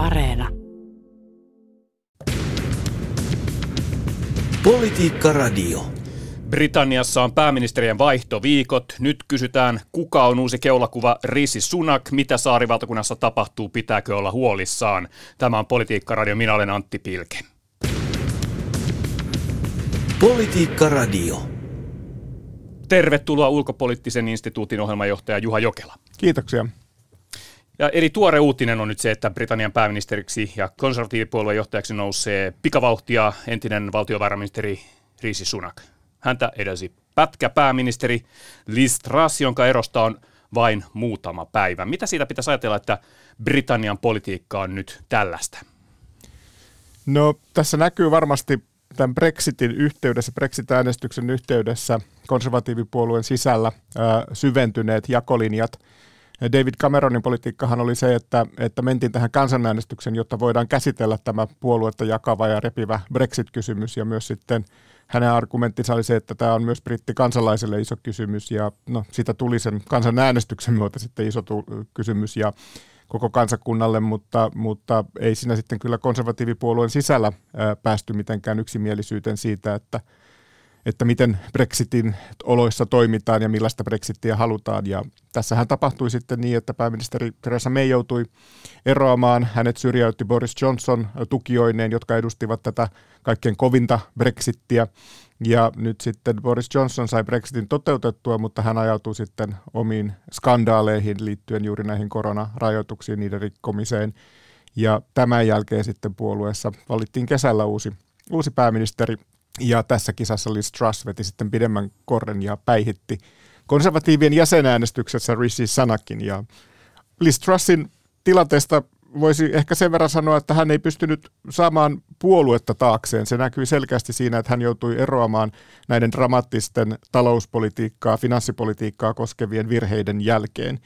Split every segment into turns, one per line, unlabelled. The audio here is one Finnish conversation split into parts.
Areena.
Politiikka Radio.
Britanniassa on pääministerien vaihtoviikot. Nyt kysytään, kuka on uusi keulakuva Rishi Sunak, mitä saarivaltakunnassa tapahtuu, pitääkö olla huolissaan. Tämä on Politiikka Radio, minä olen Antti Pilke.
Politiikka Radio.
Tervetuloa ulkopoliittisen instituutin ohjelmajohtaja Juha Jokela.
Kiitoksia.
Ja eli tuore uutinen on nyt se, että Britannian pääministeriksi ja konservatiivipuolueen johtajaksi nousee pikavauhtia entinen valtiovarainministeri Riisi Sunak. Häntä edesi pätkä pääministeri Liz Truss, jonka erosta on vain muutama päivä. Mitä siitä pitäisi ajatella, että Britannian politiikka on nyt tällaista?
No tässä näkyy varmasti tämän Brexitin yhteydessä, Brexit-äänestyksen yhteydessä konservatiivipuolueen sisällä ää, syventyneet jakolinjat. David Cameronin politiikkahan oli se, että, että mentiin tähän kansanäänestyksen, jotta voidaan käsitellä tämä puoluetta jakava ja repivä Brexit-kysymys. Ja myös sitten hänen argumenttinsa oli se, että tämä on myös britti kansalaiselle iso kysymys. Ja no, siitä tuli sen kansanäänestyksen myötä sitten iso tu- kysymys ja koko kansakunnalle, mutta, mutta ei siinä sitten kyllä konservatiivipuolueen sisällä ää, päästy mitenkään yksimielisyyteen siitä, että, että miten Brexitin oloissa toimitaan ja millaista Brexitia halutaan. Ja tässähän tapahtui sitten niin, että pääministeri Theresa May joutui eroamaan. Hänet syrjäytti Boris Johnson tukioineen, jotka edustivat tätä kaikkein kovinta Brexittiä. Ja nyt sitten Boris Johnson sai Brexitin toteutettua, mutta hän ajautui sitten omiin skandaaleihin liittyen juuri näihin koronarajoituksiin, niiden rikkomiseen. Ja tämän jälkeen sitten puolueessa valittiin kesällä uusi, uusi pääministeri. Ja tässä kisassa Liz Truss veti sitten pidemmän korren ja päihitti konservatiivien jäsenäänestyksessä Rishi Sanakin. Ja Liz Trussin tilanteesta voisi ehkä sen verran sanoa, että hän ei pystynyt saamaan puoluetta taakseen. Se näkyy selkeästi siinä, että hän joutui eroamaan näiden dramaattisten talouspolitiikkaa, finanssipolitiikkaa koskevien virheiden jälkeen.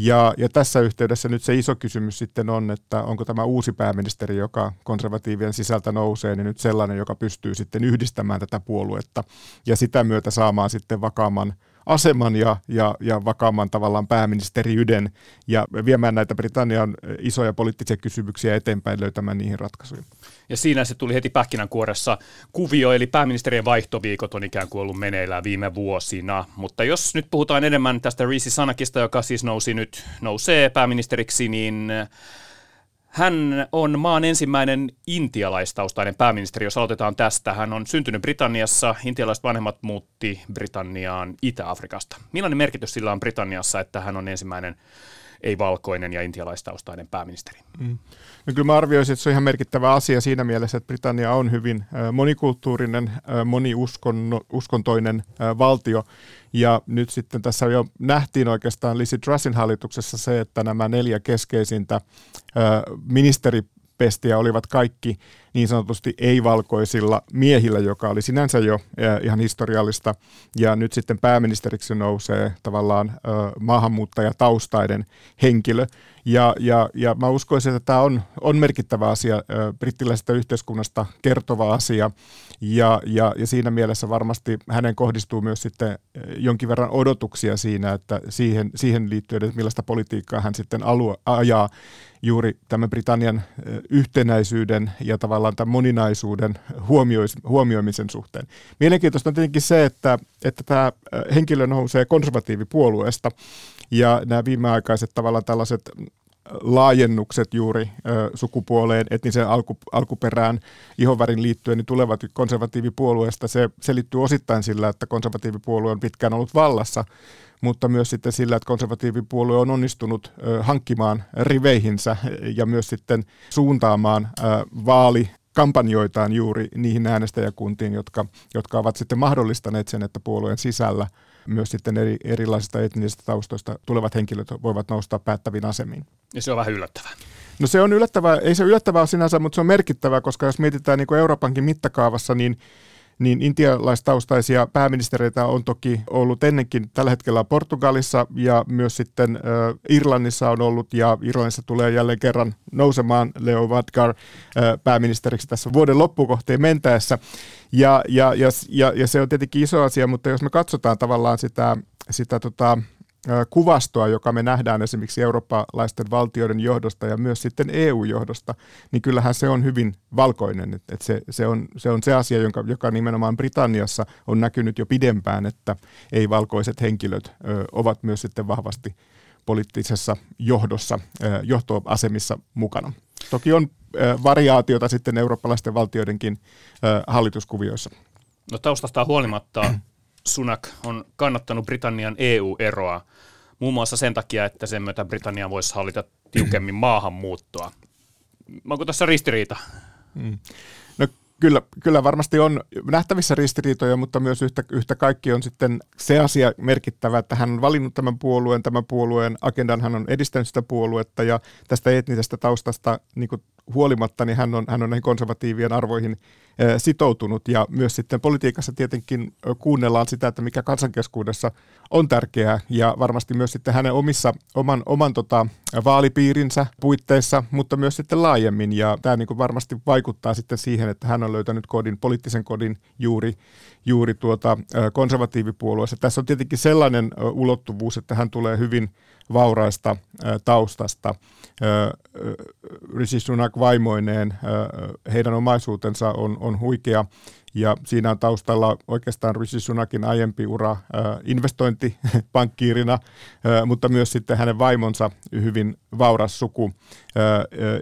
Ja, ja tässä yhteydessä nyt se iso kysymys sitten on, että onko tämä uusi pääministeri, joka konservatiivien sisältä nousee, niin nyt sellainen, joka pystyy sitten yhdistämään tätä puoluetta ja sitä myötä saamaan sitten vakaamman aseman ja, ja, ja vakaamman tavallaan pääministeriyden ja viemään näitä Britannian isoja poliittisia kysymyksiä eteenpäin löytämään niihin ratkaisuja.
Ja siinä se tuli heti pähkinänkuoressa kuvio, eli pääministerien vaihtoviikot on ikään kuin ollut meneillään viime vuosina. Mutta jos nyt puhutaan enemmän tästä Riisi Sanakista, joka siis nousi nyt, nousee pääministeriksi, niin hän on maan ensimmäinen intialaistaustainen pääministeri, jos aloitetaan tästä. Hän on syntynyt Britanniassa, intialaiset vanhemmat muutti Britanniaan Itä-Afrikasta. Millainen merkitys sillä on Britanniassa, että hän on ensimmäinen ei-valkoinen ja intialaistaustainen pääministeri? Mm.
No kyllä mä arvioisin, että se on ihan merkittävä asia siinä mielessä, että Britannia on hyvin monikulttuurinen, moniuskontoinen valtio. Ja nyt sitten tässä jo nähtiin oikeastaan Lizzie Trussin hallituksessa se, että nämä neljä keskeisintä ministeripestiä olivat kaikki niin sanotusti ei-valkoisilla miehillä, joka oli sinänsä jo ihan historiallista. Ja nyt sitten pääministeriksi nousee tavallaan maahanmuuttajataustainen henkilö. Ja, ja, ja mä uskoisin, että tämä on, on merkittävä asia, brittiläisestä yhteiskunnasta kertova asia. Ja, ja, ja siinä mielessä varmasti hänen kohdistuu myös sitten jonkin verran odotuksia siinä, että siihen, siihen liittyen, että millaista politiikkaa hän sitten alue, ajaa juuri tämän Britannian yhtenäisyyden ja tavallaan tämän moninaisuuden huomioimisen suhteen. Mielenkiintoista on tietenkin se, että, että tämä henkilö nousee konservatiivipuolueesta ja nämä viimeaikaiset tavallaan tällaiset laajennukset juuri sukupuoleen, etnisen alku, alkuperään, ihonvärin liittyen, niin tulevat konservatiivipuolueesta. Se selittyy osittain sillä, että konservatiivipuolue on pitkään ollut vallassa, mutta myös sitten sillä, että konservatiivipuolue on onnistunut hankkimaan riveihinsä ja myös sitten suuntaamaan vaali kampanjoitaan juuri niihin äänestäjäkuntiin, jotka, jotka ovat sitten mahdollistaneet sen, että puolueen sisällä myös sitten eri, erilaisista etnisistä taustoista tulevat henkilöt voivat nousta päättäviin asemiin.
Ja se on vähän yllättävää.
No se on yllättävää, ei se yllättävää sinänsä, mutta se on merkittävää, koska jos mietitään niin kuin Euroopankin mittakaavassa, niin niin intialaistaustaisia pääministereitä on toki ollut ennenkin tällä hetkellä Portugalissa ja myös sitten Irlannissa on ollut ja Irlannissa tulee jälleen kerran nousemaan Leo Vadgar pääministeriksi tässä vuoden loppukohteen mentäessä. Ja, ja, ja, ja, ja se on tietenkin iso asia, mutta jos me katsotaan tavallaan sitä, sitä tota, kuvastoa, joka me nähdään esimerkiksi eurooppalaisten valtioiden johdosta ja myös sitten EU-johdosta, niin kyllähän se on hyvin valkoinen. Että se, se, on, se on se asia, jonka, joka nimenomaan Britanniassa on näkynyt jo pidempään, että ei-valkoiset henkilöt ö, ovat myös sitten vahvasti poliittisessa johdossa, ö, johtoasemissa mukana. Toki on ö, variaatiota sitten eurooppalaisten valtioidenkin ö, hallituskuvioissa.
No taustasta huolimatta Sunak on kannattanut Britannian EU-eroa muun muassa sen takia, että sen myötä Britannia voisi hallita tiukemmin maahanmuuttoa. Onko tässä ristiriita?
Mm. No kyllä, kyllä varmasti on nähtävissä ristiriitoja, mutta myös yhtä, yhtä kaikki on sitten se asia merkittävä, että hän on valinnut tämän puolueen, tämän puolueen agendan, hän on edistänyt sitä puoluetta ja tästä etnisestä taustasta niin huolimatta, niin hän on, hän on näihin konservatiivien arvoihin sitoutunut ja myös sitten politiikassa tietenkin kuunnellaan sitä, että mikä kansankeskuudessa on tärkeää ja varmasti myös sitten hänen omissa, oman, oman tota, vaalipiirinsä puitteissa, mutta myös sitten laajemmin ja tämä niin kuin varmasti vaikuttaa sitten siihen, että hän on löytänyt kodin, poliittisen kodin juuri, juuri tuota konservatiivipuolueessa. Tässä on tietenkin sellainen ulottuvuus, että hän tulee hyvin vauraista taustasta. Rishi Sunak vaimoineen, heidän omaisuutensa on, on huikea. Ja siinä on taustalla oikeastaan Rishi Sunakin aiempi ura investointipankkiirina, mutta myös sitten hänen vaimonsa hyvin vauras suku,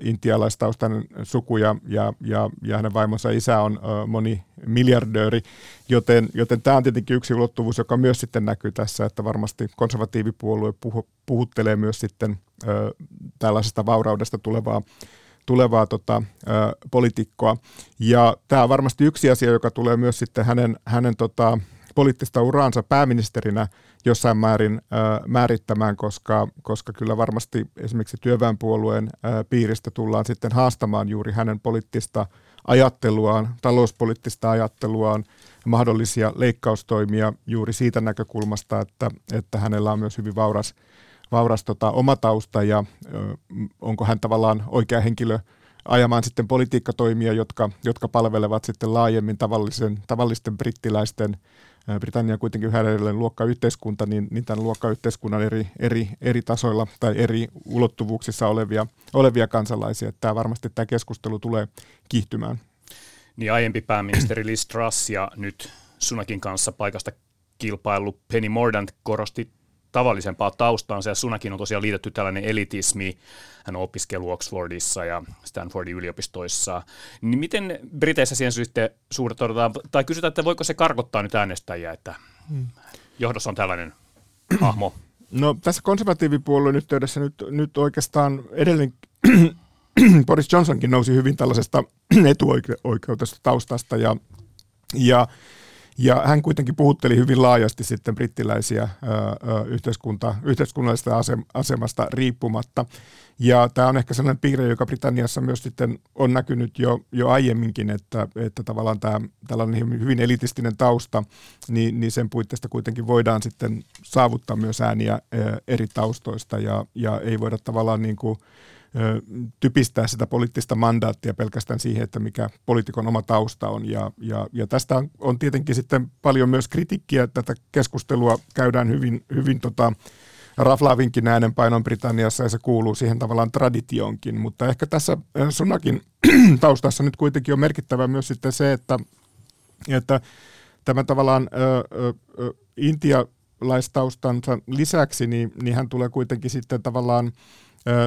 intialaistaustainen suku ja, ja, ja, ja hänen vaimonsa isä on moni miljardööri, joten, joten tämä on tietenkin yksi ulottuvuus, joka myös sitten näkyy tässä, että varmasti konservatiivipuolue puhu, puhuttelee myös sitten äh, tällaisesta vauraudesta tulevaa tulevaa tota, poliitikkoa. Ja tämä on varmasti yksi asia, joka tulee myös sitten hänen, hänen tota, poliittista uraansa pääministerinä jossain määrin ä, määrittämään, koska, koska kyllä varmasti esimerkiksi työväenpuolueen ä, piiristä tullaan sitten haastamaan juuri hänen poliittista ajatteluaan, talouspoliittista ajatteluaan, mahdollisia leikkaustoimia juuri siitä näkökulmasta, että, että hänellä on myös hyvin vauras vauras tota, oma tausta ja ö, onko hän tavallaan oikea henkilö ajamaan sitten politiikkatoimia, jotka, jotka palvelevat sitten laajemmin tavallisen, tavallisten brittiläisten, Britannia on kuitenkin yhä edelleen luokkayhteiskunta, niin, niin tämän luokkayhteiskunnan eri, eri, eri tasoilla tai eri ulottuvuuksissa olevia, olevia kansalaisia. Tämä varmasti tämä keskustelu tulee kiihtymään.
Niin aiempi pääministeri Liz Truss ja nyt Sunakin kanssa paikasta kilpailu Penny Mordant korosti tavallisempaa taustaansa, ja Sunakin on tosiaan liitetty tällainen elitismi, hän on opiskellut Oxfordissa ja Stanfordin yliopistoissa, niin miten Briteissä siihen sitten suhtaudutaan, tai kysytään, että voiko se karkottaa nyt äänestäjiä, että hmm. johdossa on tällainen hahmo?
No tässä konservatiivipuolueen yhteydessä nyt, nyt oikeastaan edelleen Boris Johnsonkin nousi hyvin tällaisesta etuoikeutesta taustasta ja, ja ja hän kuitenkin puhutteli hyvin laajasti sitten brittiläisiä yhteiskunta, yhteiskunnallisesta asemasta riippumatta. Ja tämä on ehkä sellainen piirre, joka Britanniassa myös sitten on näkynyt jo, jo aiemminkin, että, että tavallaan tämä tällainen hyvin elitistinen tausta, niin, niin sen puitteista kuitenkin voidaan sitten saavuttaa myös ääniä eri taustoista ja, ja ei voida tavallaan niin kuin typistää sitä poliittista mandaattia pelkästään siihen, että mikä poliitikon oma tausta on. Ja, ja, ja tästä on, tietenkin sitten paljon myös kritiikkiä. Tätä keskustelua käydään hyvin, hyvin tota, raflaavinkin äänenpainon Britanniassa ja se kuuluu siihen tavallaan traditionkin. Mutta ehkä tässä Sunakin taustassa nyt kuitenkin on merkittävä myös sitten se, että, että tämä tavallaan ö, ö, intialaistaustansa lisäksi, niin, niin hän tulee kuitenkin sitten tavallaan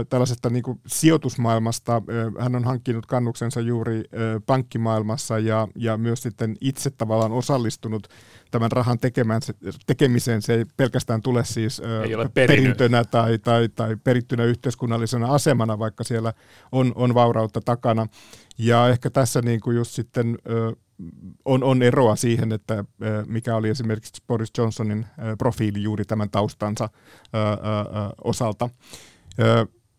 tällaisesta niin kuin sijoitusmaailmasta. Hän on hankkinut kannuksensa juuri pankkimaailmassa ja, ja myös sitten itse tavallaan osallistunut tämän rahan tekemään, tekemiseen. Se ei pelkästään tule siis
ei ole
perintönä tai, tai, tai perittynä yhteiskunnallisena asemana, vaikka siellä on, on vaurautta takana. Ja ehkä tässä niin kuin just sitten on, on eroa siihen, että mikä oli esimerkiksi Boris Johnsonin profiili juuri tämän taustansa osalta.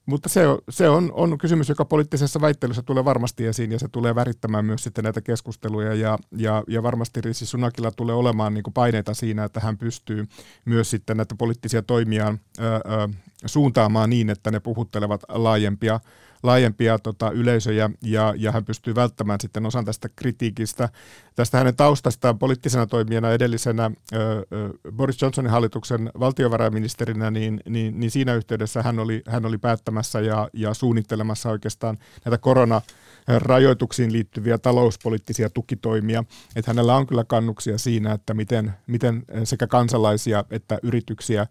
Mutta se, se on, on kysymys, joka poliittisessa väittelyssä tulee varmasti esiin ja se tulee värittämään myös sitten näitä keskusteluja ja, ja, ja varmasti Rissi Sunakilla tulee olemaan niin paineita siinä, että hän pystyy myös sitten näitä poliittisia toimiaan ää, ää, suuntaamaan niin, että ne puhuttelevat laajempia laajempia tota, yleisöjä ja, ja hän pystyy välttämään sitten osan tästä kritiikistä. Tästä hänen taustastaan poliittisena toimijana edellisenä ö, ö, Boris Johnsonin hallituksen valtiovarainministerinä, niin, niin, niin siinä yhteydessä hän oli, hän oli päättämässä ja, ja suunnittelemassa oikeastaan näitä korona rajoituksiin liittyviä talouspoliittisia tukitoimia. Että hänellä on kyllä kannuksia siinä, että miten, miten sekä kansalaisia että yrityksiä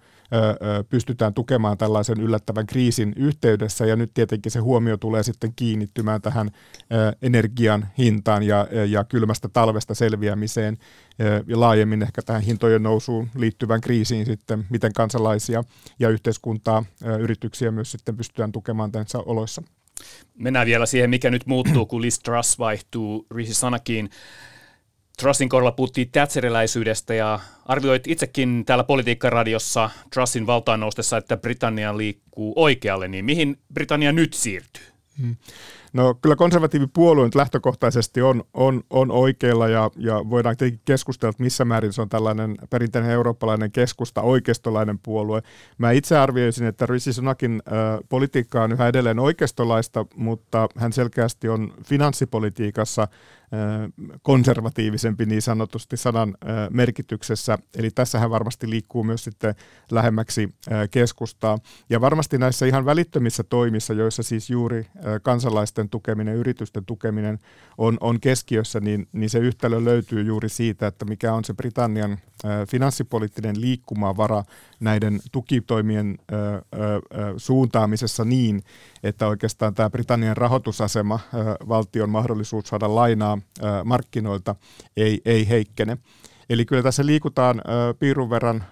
pystytään tukemaan tällaisen yllättävän kriisin yhteydessä. Ja nyt tietenkin se huomio tulee sitten kiinnittymään tähän energian hintaan ja, ja kylmästä talvesta selviämiseen ja laajemmin ehkä tähän hintojen nousuun liittyvään kriisiin sitten, miten kansalaisia ja yhteiskuntaa, yrityksiä myös sitten pystytään tukemaan tässä oloissa.
Mennään vielä siihen, mikä nyt muuttuu, kun Liz Truss vaihtuu Rishi Sanakiin. Trussin kohdalla puhuttiin tätseriläisyydestä ja arvioit itsekin täällä Politiikkaradiossa Trussin valtaan noustessa, että Britannia liikkuu oikealle, niin mihin Britannia nyt siirtyy? Hmm.
No kyllä konservatiivipuolue nyt lähtökohtaisesti on, on, on oikealla ja, ja voidaan tietenkin keskustella, että missä määrin se on tällainen perinteinen eurooppalainen keskusta, oikeistolainen puolue. Mä itse arvioisin, että Rishi Sunakin äh, politiikka on yhä edelleen oikeistolaista, mutta hän selkeästi on finanssipolitiikassa konservatiivisempi niin sanotusti sanan merkityksessä. Eli tässähän varmasti liikkuu myös sitten lähemmäksi keskustaa. Ja varmasti näissä ihan välittömissä toimissa, joissa siis juuri kansalaisten tukeminen, yritysten tukeminen on, on keskiössä, niin, niin se yhtälö löytyy juuri siitä, että mikä on se Britannian finanssipoliittinen liikkumavara näiden tukitoimien suuntaamisessa niin, että oikeastaan tämä Britannian rahoitusasema, valtion mahdollisuus saada lainaa markkinoilta ei, ei heikkene. Eli kyllä tässä liikutaan piirun verran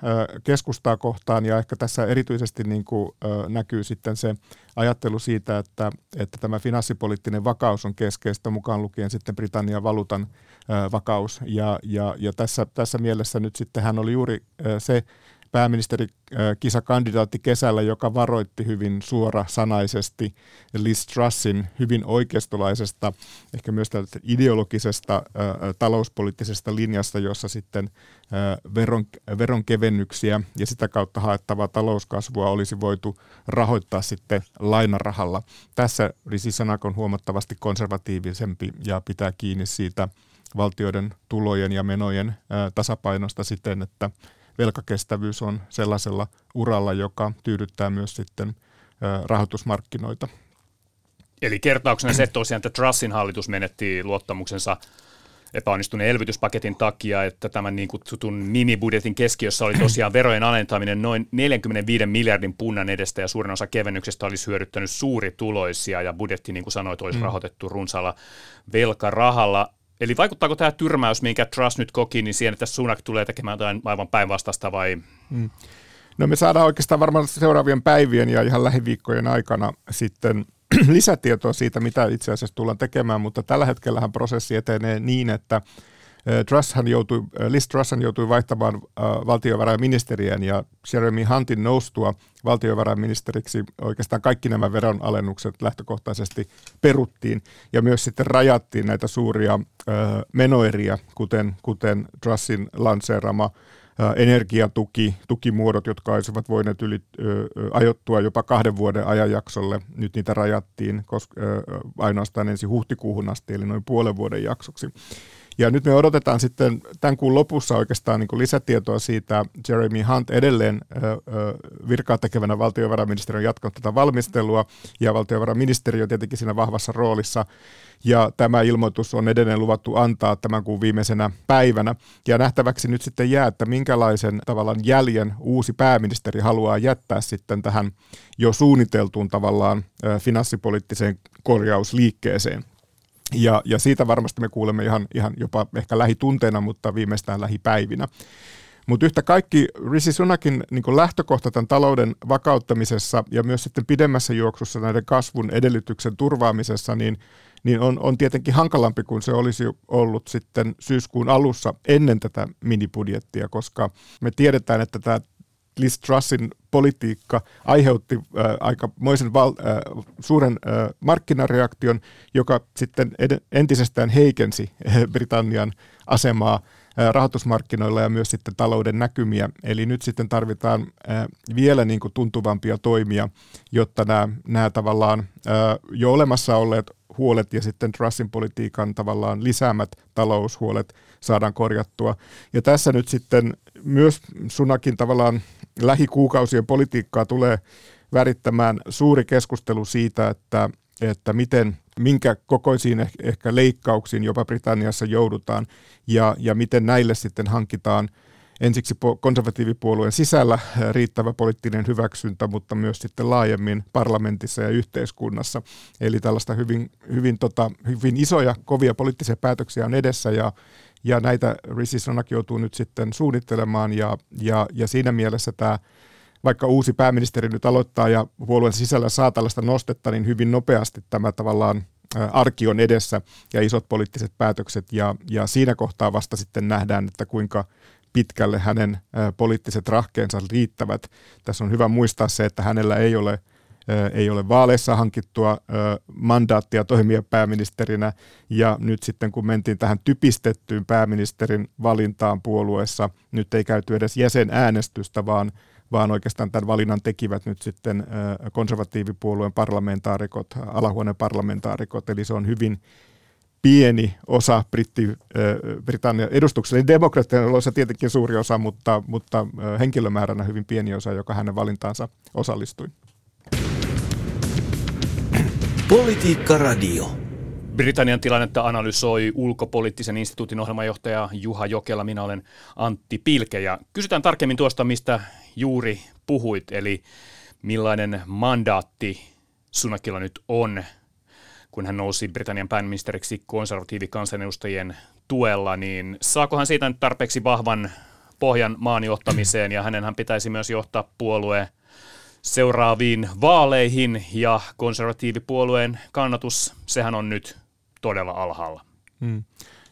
keskustaa kohtaan ja ehkä tässä erityisesti niin kuin, näkyy sitten se ajattelu siitä, että, että tämä finanssipoliittinen vakaus on keskeistä mukaan lukien sitten Britannian valuutan vakaus. Ja, ja, ja tässä, tässä mielessä nyt sitten hän oli juuri se pääministerikisakandidaatti kesällä, joka varoitti hyvin suorasanaisesti Liz Trussin hyvin oikeistolaisesta, ehkä myös ideologisesta talouspoliittisesta linjasta, jossa sitten veron, veronkevennyksiä ja sitä kautta haettavaa talouskasvua olisi voitu rahoittaa sitten lainarahalla. Tässä Risi Sanak on huomattavasti konservatiivisempi ja pitää kiinni siitä valtioiden tulojen ja menojen tasapainosta siten, että velkakestävyys on sellaisella uralla, joka tyydyttää myös sitten rahoitusmarkkinoita.
Eli kertauksena se tosiaan, että Trussin hallitus menetti luottamuksensa epäonnistuneen elvytyspaketin takia, että tämän niin kutsutun minibudjetin keskiössä oli tosiaan verojen alentaminen noin 45 miljardin punnan edestä ja suurin osa kevennyksestä olisi hyödyttänyt suurituloisia ja budjetti, niin kuin sanoit, olisi mm. rahoitettu runsaalla velkarahalla. Eli vaikuttaako tämä tyrmäys, minkä Trust nyt koki, niin siihen, että Sunak tulee tekemään jotain aivan päinvastasta vai? Hmm.
No me saadaan oikeastaan varmaan seuraavien päivien ja ihan lähiviikkojen aikana sitten lisätietoa siitä, mitä itse asiassa tullaan tekemään, mutta tällä hetkellä prosessi etenee niin, että Trusshan joutui, Liz Trusshan joutui vaihtamaan valtiovarainministeriön ja Jeremy Huntin noustua valtiovarainministeriksi oikeastaan kaikki nämä veronalennukset lähtökohtaisesti peruttiin ja myös sitten rajattiin näitä suuria menoeriä, kuten, kuten Trussin lanseerama energiatuki, tukimuodot, jotka olisivat voineet yli, ö, ajoittua jopa kahden vuoden ajanjaksolle. Nyt niitä rajattiin koska, ö, ainoastaan ensi huhtikuuhun asti, eli noin puolen vuoden jaksoksi. Ja nyt me odotetaan sitten tämän kuun lopussa oikeastaan niin lisätietoa siitä. Jeremy Hunt edelleen virkaa tekevänä valtiovarainministeriön jatkanut tätä valmistelua ja valtiovarainministeriö tietenkin siinä vahvassa roolissa. Ja tämä ilmoitus on edelleen luvattu antaa tämän kuun viimeisenä päivänä. Ja nähtäväksi nyt sitten jää, että minkälaisen tavallaan jäljen uusi pääministeri haluaa jättää sitten tähän jo suunniteltuun tavallaan finanssipoliittiseen korjausliikkeeseen. Ja, ja siitä varmasti me kuulemme ihan, ihan jopa ehkä lähitunteina, mutta viimeistään lähipäivinä. Mutta yhtä kaikki Rishi Sunakin niin lähtökohta tämän talouden vakauttamisessa ja myös sitten pidemmässä juoksussa näiden kasvun edellytyksen turvaamisessa, niin, niin on, on tietenkin hankalampi kuin se olisi ollut sitten syyskuun alussa ennen tätä minibudjettia, koska me tiedetään, että tämä Liz Trussin politiikka aiheutti äh, aikamoisen val, äh, suuren äh, markkinareaktion, joka sitten ed- entisestään heikensi äh, Britannian asemaa rahoitusmarkkinoilla ja myös sitten talouden näkymiä. Eli nyt sitten tarvitaan vielä niin kuin tuntuvampia toimia, jotta nämä, nämä tavallaan jo olemassa olleet huolet ja sitten Trussin politiikan tavallaan lisäämät taloushuolet saadaan korjattua. Ja tässä nyt sitten myös Sunakin tavallaan lähikuukausien politiikkaa tulee värittämään suuri keskustelu siitä, että, että miten, minkä kokoisiin ehkä leikkauksiin jopa Britanniassa joudutaan ja, ja miten näille sitten hankitaan ensiksi konservatiivipuolueen sisällä riittävä poliittinen hyväksyntä, mutta myös sitten laajemmin parlamentissa ja yhteiskunnassa. Eli tällaista hyvin, hyvin, tota, hyvin isoja, kovia poliittisia päätöksiä on edessä ja, ja näitä Rishi Sunak joutuu nyt sitten suunnittelemaan ja, ja, ja siinä mielessä tämä vaikka uusi pääministeri nyt aloittaa ja puolueen sisällä saa tällaista nostetta, niin hyvin nopeasti tämä tavallaan arki on edessä ja isot poliittiset päätökset ja, ja siinä kohtaa vasta sitten nähdään, että kuinka pitkälle hänen poliittiset rahkeensa riittävät. Tässä on hyvä muistaa se, että hänellä ei ole ei ole vaaleissa hankittua mandaattia toimia pääministerinä. Ja nyt sitten kun mentiin tähän typistettyyn pääministerin valintaan puolueessa, nyt ei käyty edes jäsenäänestystä, vaan vaan oikeastaan tämän valinnan tekivät nyt sitten konservatiivipuolueen parlamentaarikot, alahuoneen parlamentaarikot, eli se on hyvin pieni osa Britti, Britannian edustuksella. Eli demokratian oloissa tietenkin suuri osa, mutta, mutta henkilömääränä hyvin pieni osa, joka hänen valintaansa osallistui.
Politiikka Radio.
Britannian tilannetta analysoi ulkopoliittisen instituutin ohjelmajohtaja Juha Jokela. Minä olen Antti Pilke ja kysytään tarkemmin tuosta, mistä juuri puhuit, eli millainen mandaatti Sunakilla nyt on, kun hän nousi Britannian pääministeriksi konservatiivikansanedustajien tuella, niin saakohan siitä nyt tarpeeksi vahvan pohjan maan johtamiseen ja hänenhän pitäisi myös johtaa puolue seuraaviin vaaleihin ja konservatiivipuolueen kannatus, sehän on nyt todella alhaalla. Hmm.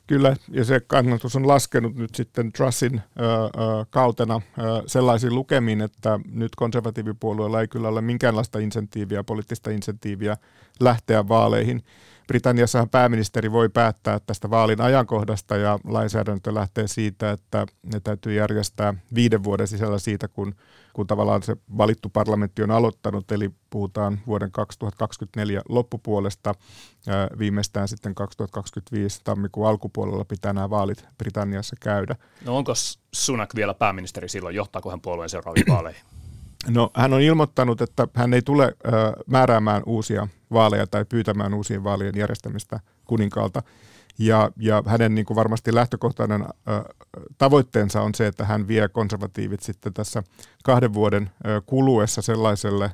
Kyllä, ja se kannatus on laskenut nyt sitten Trussin ö, ö, kautena ö, sellaisiin lukemiin, että nyt konservatiivipuolueella ei kyllä ole minkäänlaista insentiiviä, poliittista insentiiviä lähteä vaaleihin. Britanniassahan pääministeri voi päättää tästä vaalin ajankohdasta ja lainsäädäntö lähtee siitä, että ne täytyy järjestää viiden vuoden sisällä siitä, kun, kun tavallaan se valittu parlamentti on aloittanut, eli puhutaan vuoden 2024 loppupuolesta, viimeistään sitten 2025 tammikuun alkupuolella pitää nämä vaalit Britanniassa käydä.
No onko Sunak vielä pääministeri silloin, johtaako hän puolueen seuraaviin vaaleihin?
No hän on ilmoittanut, että hän ei tule määräämään uusia vaaleja tai pyytämään uusien vaalien järjestämistä kuninkaalta. Ja, ja hänen niin kuin varmasti lähtökohtainen ö, tavoitteensa on se, että hän vie konservatiivit sitten tässä kahden vuoden ö, kuluessa sellaiselle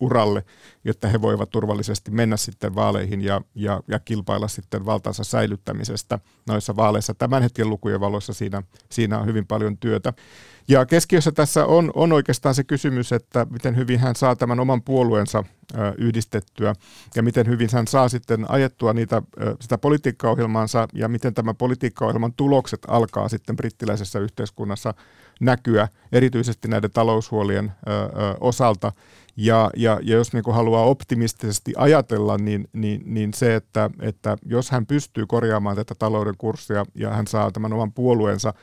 nousuuralle, jotta he voivat turvallisesti mennä sitten vaaleihin ja, ja, ja kilpailla sitten valtansa säilyttämisestä noissa vaaleissa. Tämän hetken lukujen valossa siinä, siinä on hyvin paljon työtä. Ja keskiössä tässä on, on oikeastaan se kysymys, että miten hyvin hän saa tämän oman puolueensa yhdistettyä ja miten hyvin hän saa sitten ajettua niitä, sitä politiikkaohjelmaansa ja miten tämä politiikkaohjelman tulokset alkaa sitten brittiläisessä yhteiskunnassa näkyä erityisesti näiden taloushuolien osalta. Ja, ja, ja jos niin kuin haluaa optimistisesti ajatella, niin, niin, niin se, että, että jos hän pystyy korjaamaan tätä talouden kurssia ja hän saa tämän oman puolueensa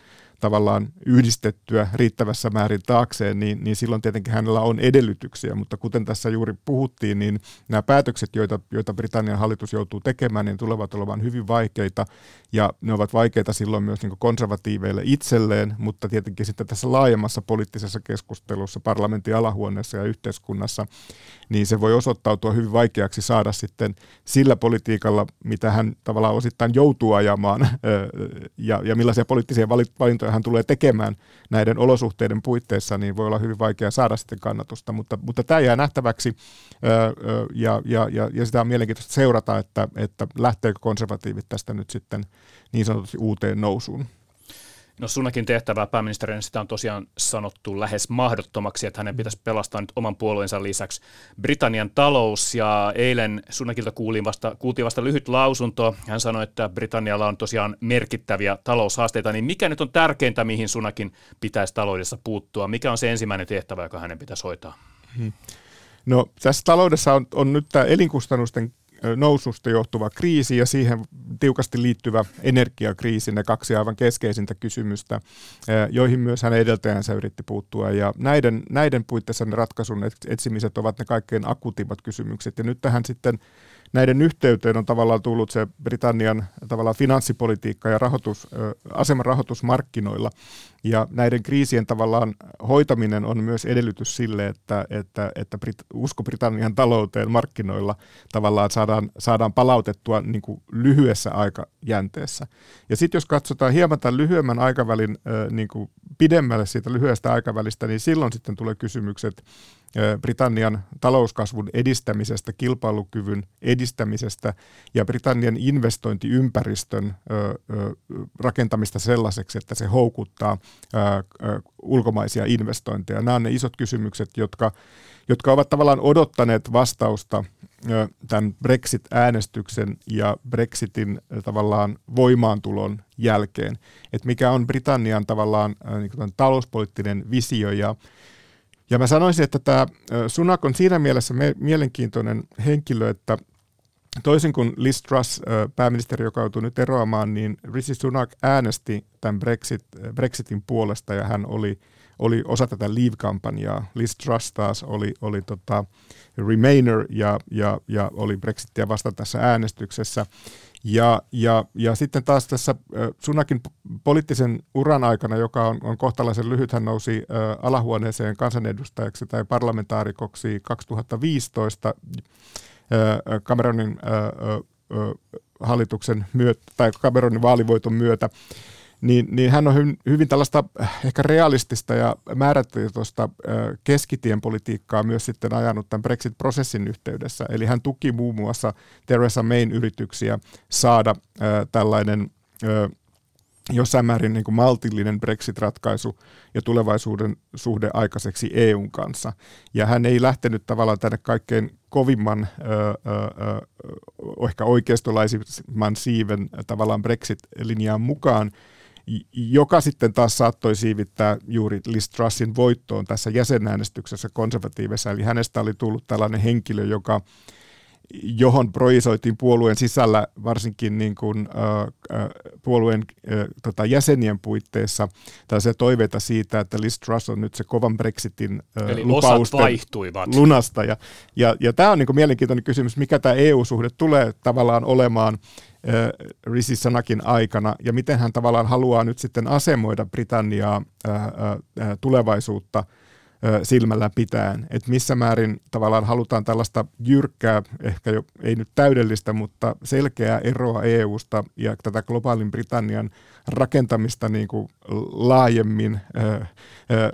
tavallaan yhdistettyä riittävässä määrin taakseen, niin, niin silloin tietenkin hänellä on edellytyksiä, mutta kuten tässä juuri puhuttiin, niin nämä päätökset, joita, joita Britannian hallitus joutuu tekemään, niin tulevat olemaan hyvin vaikeita, ja ne ovat vaikeita silloin myös niin konservatiiveille itselleen, mutta tietenkin sitten tässä laajemmassa poliittisessa keskustelussa, parlamentin alahuoneessa ja yhteiskunnassa, niin se voi osoittautua hyvin vaikeaksi saada sitten sillä politiikalla, mitä hän tavallaan osittain joutuu ajamaan, ja, ja millaisia poliittisia valintoja hän tulee tekemään näiden olosuhteiden puitteissa, niin voi olla hyvin vaikea saada sitten kannatusta, mutta, mutta tämä jää nähtäväksi ja, ja, ja, ja sitä on mielenkiintoista seurata, että, että lähteekö konservatiivit tästä nyt sitten niin sanotusti uuteen nousuun.
No sunnakin tehtävää pääministerin sitä on tosiaan sanottu lähes mahdottomaksi, että hänen pitäisi pelastaa nyt oman puolueensa lisäksi Britannian talous. Ja eilen sunnakilta kuultiin vasta, kuultiin vasta lyhyt lausunto. Hän sanoi, että Britannialla on tosiaan merkittäviä taloushaasteita. Niin mikä nyt on tärkeintä, mihin sunnakin pitäisi taloudessa puuttua? Mikä on se ensimmäinen tehtävä, joka hänen pitäisi hoitaa? Hmm.
No tässä taloudessa on, on nyt tämä elinkustannusten noususta johtuva kriisi ja siihen tiukasti liittyvä energiakriisi, ne kaksi aivan keskeisintä kysymystä, joihin myös hänen edeltäjänsä yritti puuttua. Ja näiden, näiden puitteissa ne ratkaisun etsimiset ovat ne kaikkein akuutimmat kysymykset. Ja nyt tähän sitten näiden yhteyteen on tavallaan tullut se Britannian tavallaan finanssipolitiikka ja rahoitus, asema rahoitusmarkkinoilla. Ja näiden kriisien tavallaan hoitaminen on myös edellytys sille, että, että, että Brit- usko Britannian talouteen markkinoilla tavallaan saadaan, saadaan palautettua niin kuin lyhyessä aikajänteessä. Ja sitten jos katsotaan hieman tämän lyhyemmän aikavälin niin kuin pidemmälle siitä lyhyestä aikavälistä, niin silloin sitten tulee kysymykset Britannian talouskasvun edistämisestä, kilpailukyvyn edistämisestä ja Britannian investointiympäristön rakentamista sellaiseksi, että se houkuttaa ulkomaisia investointeja. Nämä on ne isot kysymykset, jotka, jotka ovat tavallaan odottaneet vastausta tämän Brexit-äänestyksen ja Brexitin tavallaan voimaantulon jälkeen. Että mikä on Britannian tavallaan niin talouspoliittinen visio ja ja mä sanoisin, että tämä Sunak on siinä mielessä mielenkiintoinen henkilö, että toisin kuin Liz Truss, pääministeri, joka joutui nyt eroamaan, niin Rishi Sunak äänesti tämän Brexit, Brexitin puolesta ja hän oli, oli osa tätä Leave-kampanjaa. Liz Truss taas oli, oli tota Remainer ja, ja, ja oli Brexitia vasta tässä äänestyksessä. Ja, ja, ja sitten taas tässä Sunakin poliittisen uran aikana, joka on, on kohtalaisen lyhyt, hän nousi alahuoneeseen kansanedustajaksi tai parlamentaarikoksi 2015 ä, Cameronin hallituksen myötä, tai Cameronin vaalivoiton myötä niin, niin hän on hyvin, hyvin tällaista äh, ehkä realistista ja määrätietoista äh, keskitien politiikkaa myös sitten ajanut tämän Brexit-prosessin yhteydessä. Eli hän tuki muun muassa Theresa Mayn yrityksiä saada äh, tällainen jossain määrin niin kuin maltillinen Brexit-ratkaisu ja tulevaisuuden suhde aikaiseksi EUn kanssa. Ja hän ei lähtenyt tavallaan tänne kaikkein kovimman, ehkä oikeistolaisimman siiven tavallaan Brexit-linjaan mukaan, joka sitten taas saattoi siivittää juuri Liz Trussin voittoon tässä jäsenäänestyksessä konservatiivissa. Eli hänestä oli tullut tällainen henkilö, joka, johon projisoitiin puolueen sisällä varsinkin niin kuin, äh, puolueen äh, tota, jäsenien puitteissa tällaisia toiveita siitä, että Liz Truss on nyt se kovan Brexitin
äh, Eli lupausten vaihtuivat.
lunastaja. Ja, ja, ja tämä on niin kuin mielenkiintoinen kysymys, mikä tämä EU-suhde tulee tavallaan olemaan Rishi Sanakin aikana ja miten hän tavallaan haluaa nyt sitten asemoida Britanniaa tulevaisuutta silmällä pitäen, että missä määrin tavallaan halutaan tällaista jyrkkää, ehkä jo ei nyt täydellistä, mutta selkeää eroa EUsta ja tätä globaalin Britannian rakentamista niin kuin laajemmin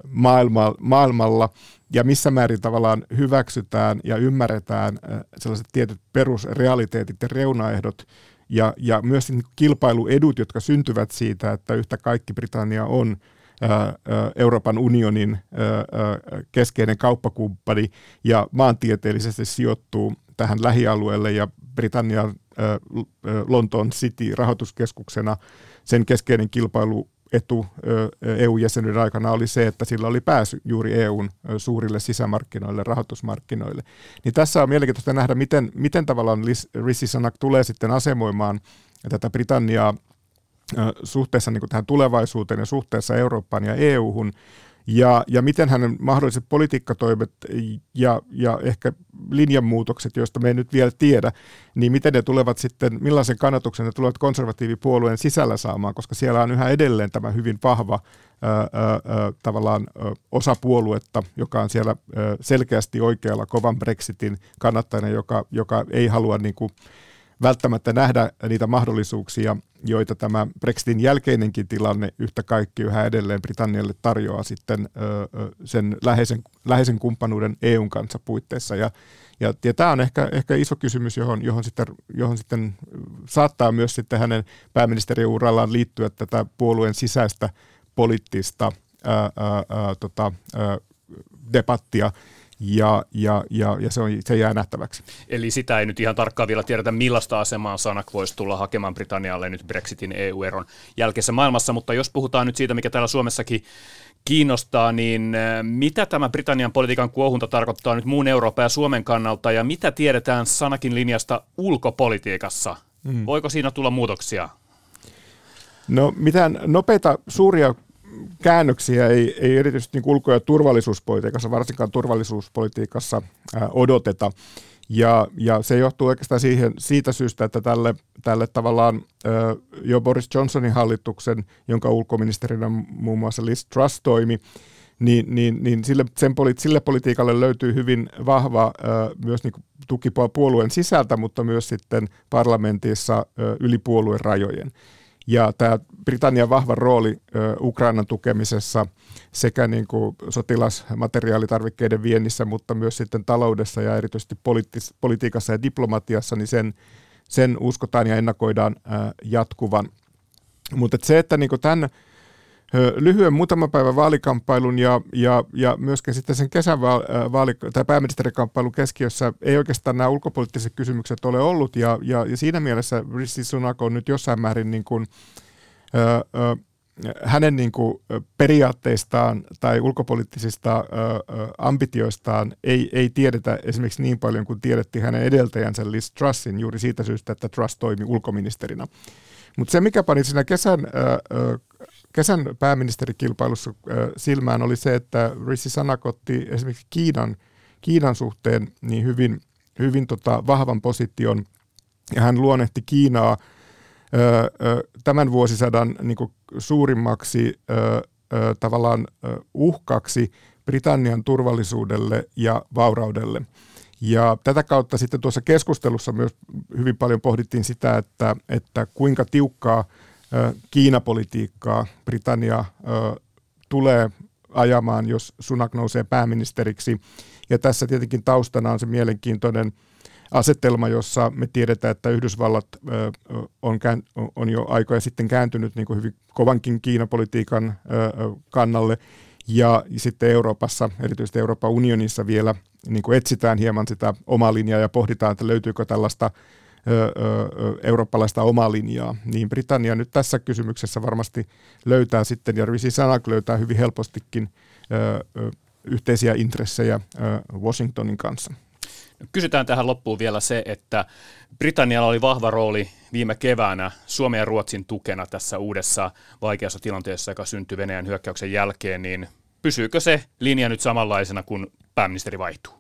maailma, maailmalla. Ja missä määrin tavallaan hyväksytään ja ymmärretään sellaiset tietyt perusrealiteetit ja reunaehdot, ja, ja myös kilpailuedut, jotka syntyvät siitä, että yhtä kaikki Britannia on Euroopan unionin keskeinen kauppakumppani ja maantieteellisesti sijoittuu tähän lähialueelle ja Britannian Lontoon City rahoituskeskuksena sen keskeinen kilpailu etu EU-jäsenyyden aikana oli se, että sillä oli pääsy juuri EUn suurille sisämarkkinoille, rahoitusmarkkinoille. Niin tässä on mielenkiintoista nähdä, miten, miten tavallaan Rishi Sunak tulee sitten asemoimaan tätä Britanniaa suhteessa niin tähän tulevaisuuteen ja suhteessa Eurooppaan ja EU-hun, ja, ja miten hänen mahdolliset politiikkatoimet ja, ja ehkä linjanmuutokset, joista me ei nyt vielä tiedä, niin miten ne tulevat sitten, millaisen kannatuksen ne tulevat konservatiivipuolueen sisällä saamaan, koska siellä on yhä edelleen tämä hyvin vahva ää, ää, tavallaan ää, osa puoluetta, joka on siellä selkeästi oikealla kovan Brexitin kannattajana, joka, joka ei halua niin kuin, välttämättä nähdä niitä mahdollisuuksia, joita tämä Brexitin jälkeinenkin tilanne yhtä kaikki yhä edelleen Britannialle tarjoaa sitten sen läheisen, läheisen kumppanuuden EUn kanssa puitteissa. Ja, ja, ja tämä on ehkä, ehkä iso kysymys, johon, johon, sitten, johon sitten saattaa myös sitten hänen pääministeriurallaan liittyä tätä puolueen sisäistä poliittista ää, ää, tota, ää, debattia, ja, ja, ja, ja se, on, se jää nähtäväksi.
Eli sitä ei nyt ihan tarkkaan vielä tiedetä, millaista asemaa Sanak voisi tulla hakemaan Britannialle nyt Brexitin EU-eron jälkeisessä maailmassa, mutta jos puhutaan nyt siitä, mikä täällä Suomessakin kiinnostaa, niin äh, mitä tämä Britannian politiikan kuohunta tarkoittaa nyt muun Euroopan ja Suomen kannalta, ja mitä tiedetään Sanakin linjasta ulkopolitiikassa? Mm. Voiko siinä tulla muutoksia?
No mitään nopeita suuria käännöksiä ei, ei erityisesti niin ulko- ja turvallisuuspolitiikassa, varsinkaan turvallisuuspolitiikassa ää, odoteta. Ja, ja se johtuu oikeastaan siihen, siitä syystä, että tälle, tälle tavallaan jo Boris Johnsonin hallituksen, jonka ulkoministerinä muun muassa Liz Truss toimi, niin, niin, niin sille, sen poli, sille politiikalle löytyy hyvin vahva myös niin tuki puolueen sisältä, mutta myös sitten parlamentissa yli puolueen rajojen. Ja tämä Britannian vahva rooli Ukrainan tukemisessa sekä niin kuin sotilasmateriaalitarvikkeiden viennissä, mutta myös sitten taloudessa ja erityisesti poliittis- politiikassa ja diplomatiassa, niin sen, sen uskotaan ja ennakoidaan jatkuvan. Mutta se, että niin tämän lyhyen muutaman päivän vaalikamppailun ja, ja, ja myöskin sitten sen kesän vaali, tai pääministerikamppailun keskiössä ei oikeastaan nämä ulkopoliittiset kysymykset ole ollut ja, ja, ja siinä mielessä Rishi Sunak on nyt jossain määrin niin kuin, ö, ö, hänen niin kuin periaatteistaan tai ulkopoliittisista ambitioistaan ei, ei tiedetä esimerkiksi niin paljon kuin tiedettiin hänen edeltäjänsä Liz Trussin juuri siitä syystä, että Truss toimi ulkoministerinä. Mutta se, mikä pani siinä kesän kesän pääministerikilpailussa silmään oli se, että Rishi Sunak otti esimerkiksi Kiinan, Kiinan suhteen niin hyvin, hyvin tota vahvan position ja hän luonnehti Kiinaa tämän vuosisadan niin suurimmaksi tavallaan uhkaksi Britannian turvallisuudelle ja vauraudelle. Ja tätä kautta sitten tuossa keskustelussa myös hyvin paljon pohdittiin sitä, että, että kuinka tiukkaa Kiinapolitiikkaa Britannia tulee ajamaan, jos Sunak nousee pääministeriksi. Ja tässä tietenkin taustana on se mielenkiintoinen asetelma, jossa me tiedetään, että Yhdysvallat on, jo aikoja sitten kääntynyt niin kuin hyvin kovankin Kiinapolitiikan kannalle. Ja sitten Euroopassa, erityisesti Euroopan unionissa vielä niin kuin etsitään hieman sitä omaa linjaa ja pohditaan, että löytyykö tällaista eurooppalaista omaa linjaa, niin Britannia nyt tässä kysymyksessä varmasti löytää sitten, ja Rishi Sunak löytää hyvin helpostikin yhteisiä intressejä Washingtonin kanssa.
Kysytään tähän loppuun vielä se, että Britannialla oli vahva rooli viime keväänä Suomen ja Ruotsin tukena tässä uudessa vaikeassa tilanteessa, joka syntyi Venäjän hyökkäyksen jälkeen, niin pysyykö se linja nyt samanlaisena, kun pääministeri vaihtuu?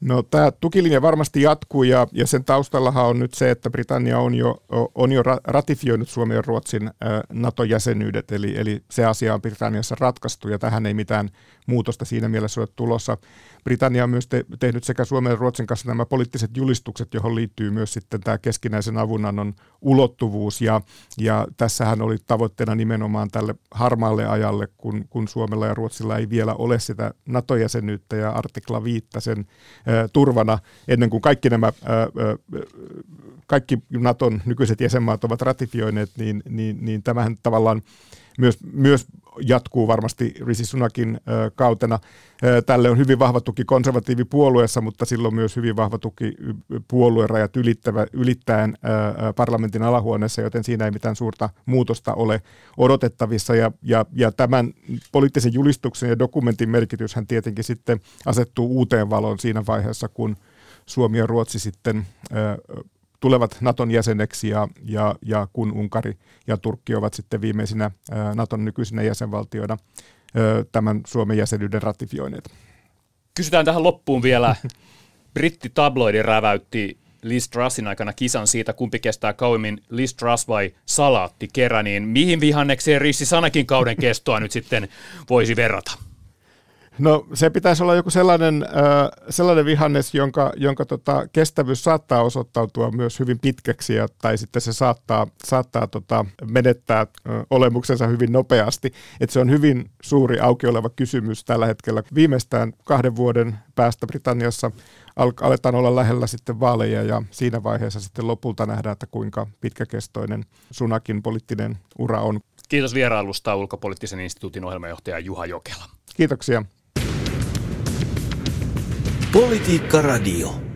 No tämä tukilinja varmasti jatkuu ja, ja sen taustallahan on nyt se, että Britannia on jo, on jo ratifioinut Suomen ja Ruotsin NATO-jäsenyydet, eli, eli se asia on Britanniassa ratkaistu ja tähän ei mitään muutosta siinä mielessä ole tulossa. Britannia on myös te- tehnyt sekä Suomen ja Ruotsin kanssa nämä poliittiset julistukset, johon liittyy myös sitten tämä keskinäisen avunannon ulottuvuus. Ja, ja tässähän oli tavoitteena nimenomaan tälle harmaalle ajalle, kun, kun Suomella ja Ruotsilla ei vielä ole sitä NATO-jäsenyyttä ja artikla 5 sen ä, turvana ennen kuin kaikki nämä ä, ä, kaikki Naton nykyiset jäsenmaat ovat ratifioineet, niin, niin, niin tämähän tavallaan myös, myös jatkuu varmasti Rishi Sunakin kautena. Tälle on hyvin vahva tuki konservatiivipuolueessa, mutta silloin myös hyvin vahva tuki puoluerajat ylittävä, ylittäen parlamentin alahuoneessa, joten siinä ei mitään suurta muutosta ole odotettavissa. Ja, ja, ja tämän poliittisen julistuksen ja dokumentin merkityshän tietenkin sitten asettuu uuteen valoon siinä vaiheessa, kun Suomi ja Ruotsi sitten tulevat Naton jäseneksi ja, ja, ja kun Unkari ja Turkki ovat sitten viimeisinä Naton nykyisinä jäsenvaltioina tämän Suomen jäsenyyden ratifioineet.
Kysytään tähän loppuun vielä. Britti tabloidi räväytti Liz Trussin aikana kisan siitä, kumpi kestää kauemmin Liz Truss vai salaattikerä, niin mihin vihannekseen Rissi Sanakin kauden kestoa nyt sitten voisi verrata?
No se pitäisi olla joku sellainen, äh, sellainen vihannes, jonka, jonka tota, kestävyys saattaa osoittautua myös hyvin pitkäksi ja, tai sitten se saattaa, saattaa tota, menettää äh, olemuksensa hyvin nopeasti. Et se on hyvin suuri auki oleva kysymys tällä hetkellä. Viimeistään kahden vuoden päästä Britanniassa al- aletaan olla lähellä sitten vaaleja ja siinä vaiheessa sitten lopulta nähdään, että kuinka pitkäkestoinen Sunakin poliittinen ura on.
Kiitos vierailusta ulkopoliittisen instituutin ohjelmajohtaja Juha Jokela.
Kiitoksia.
Politiikka Radio.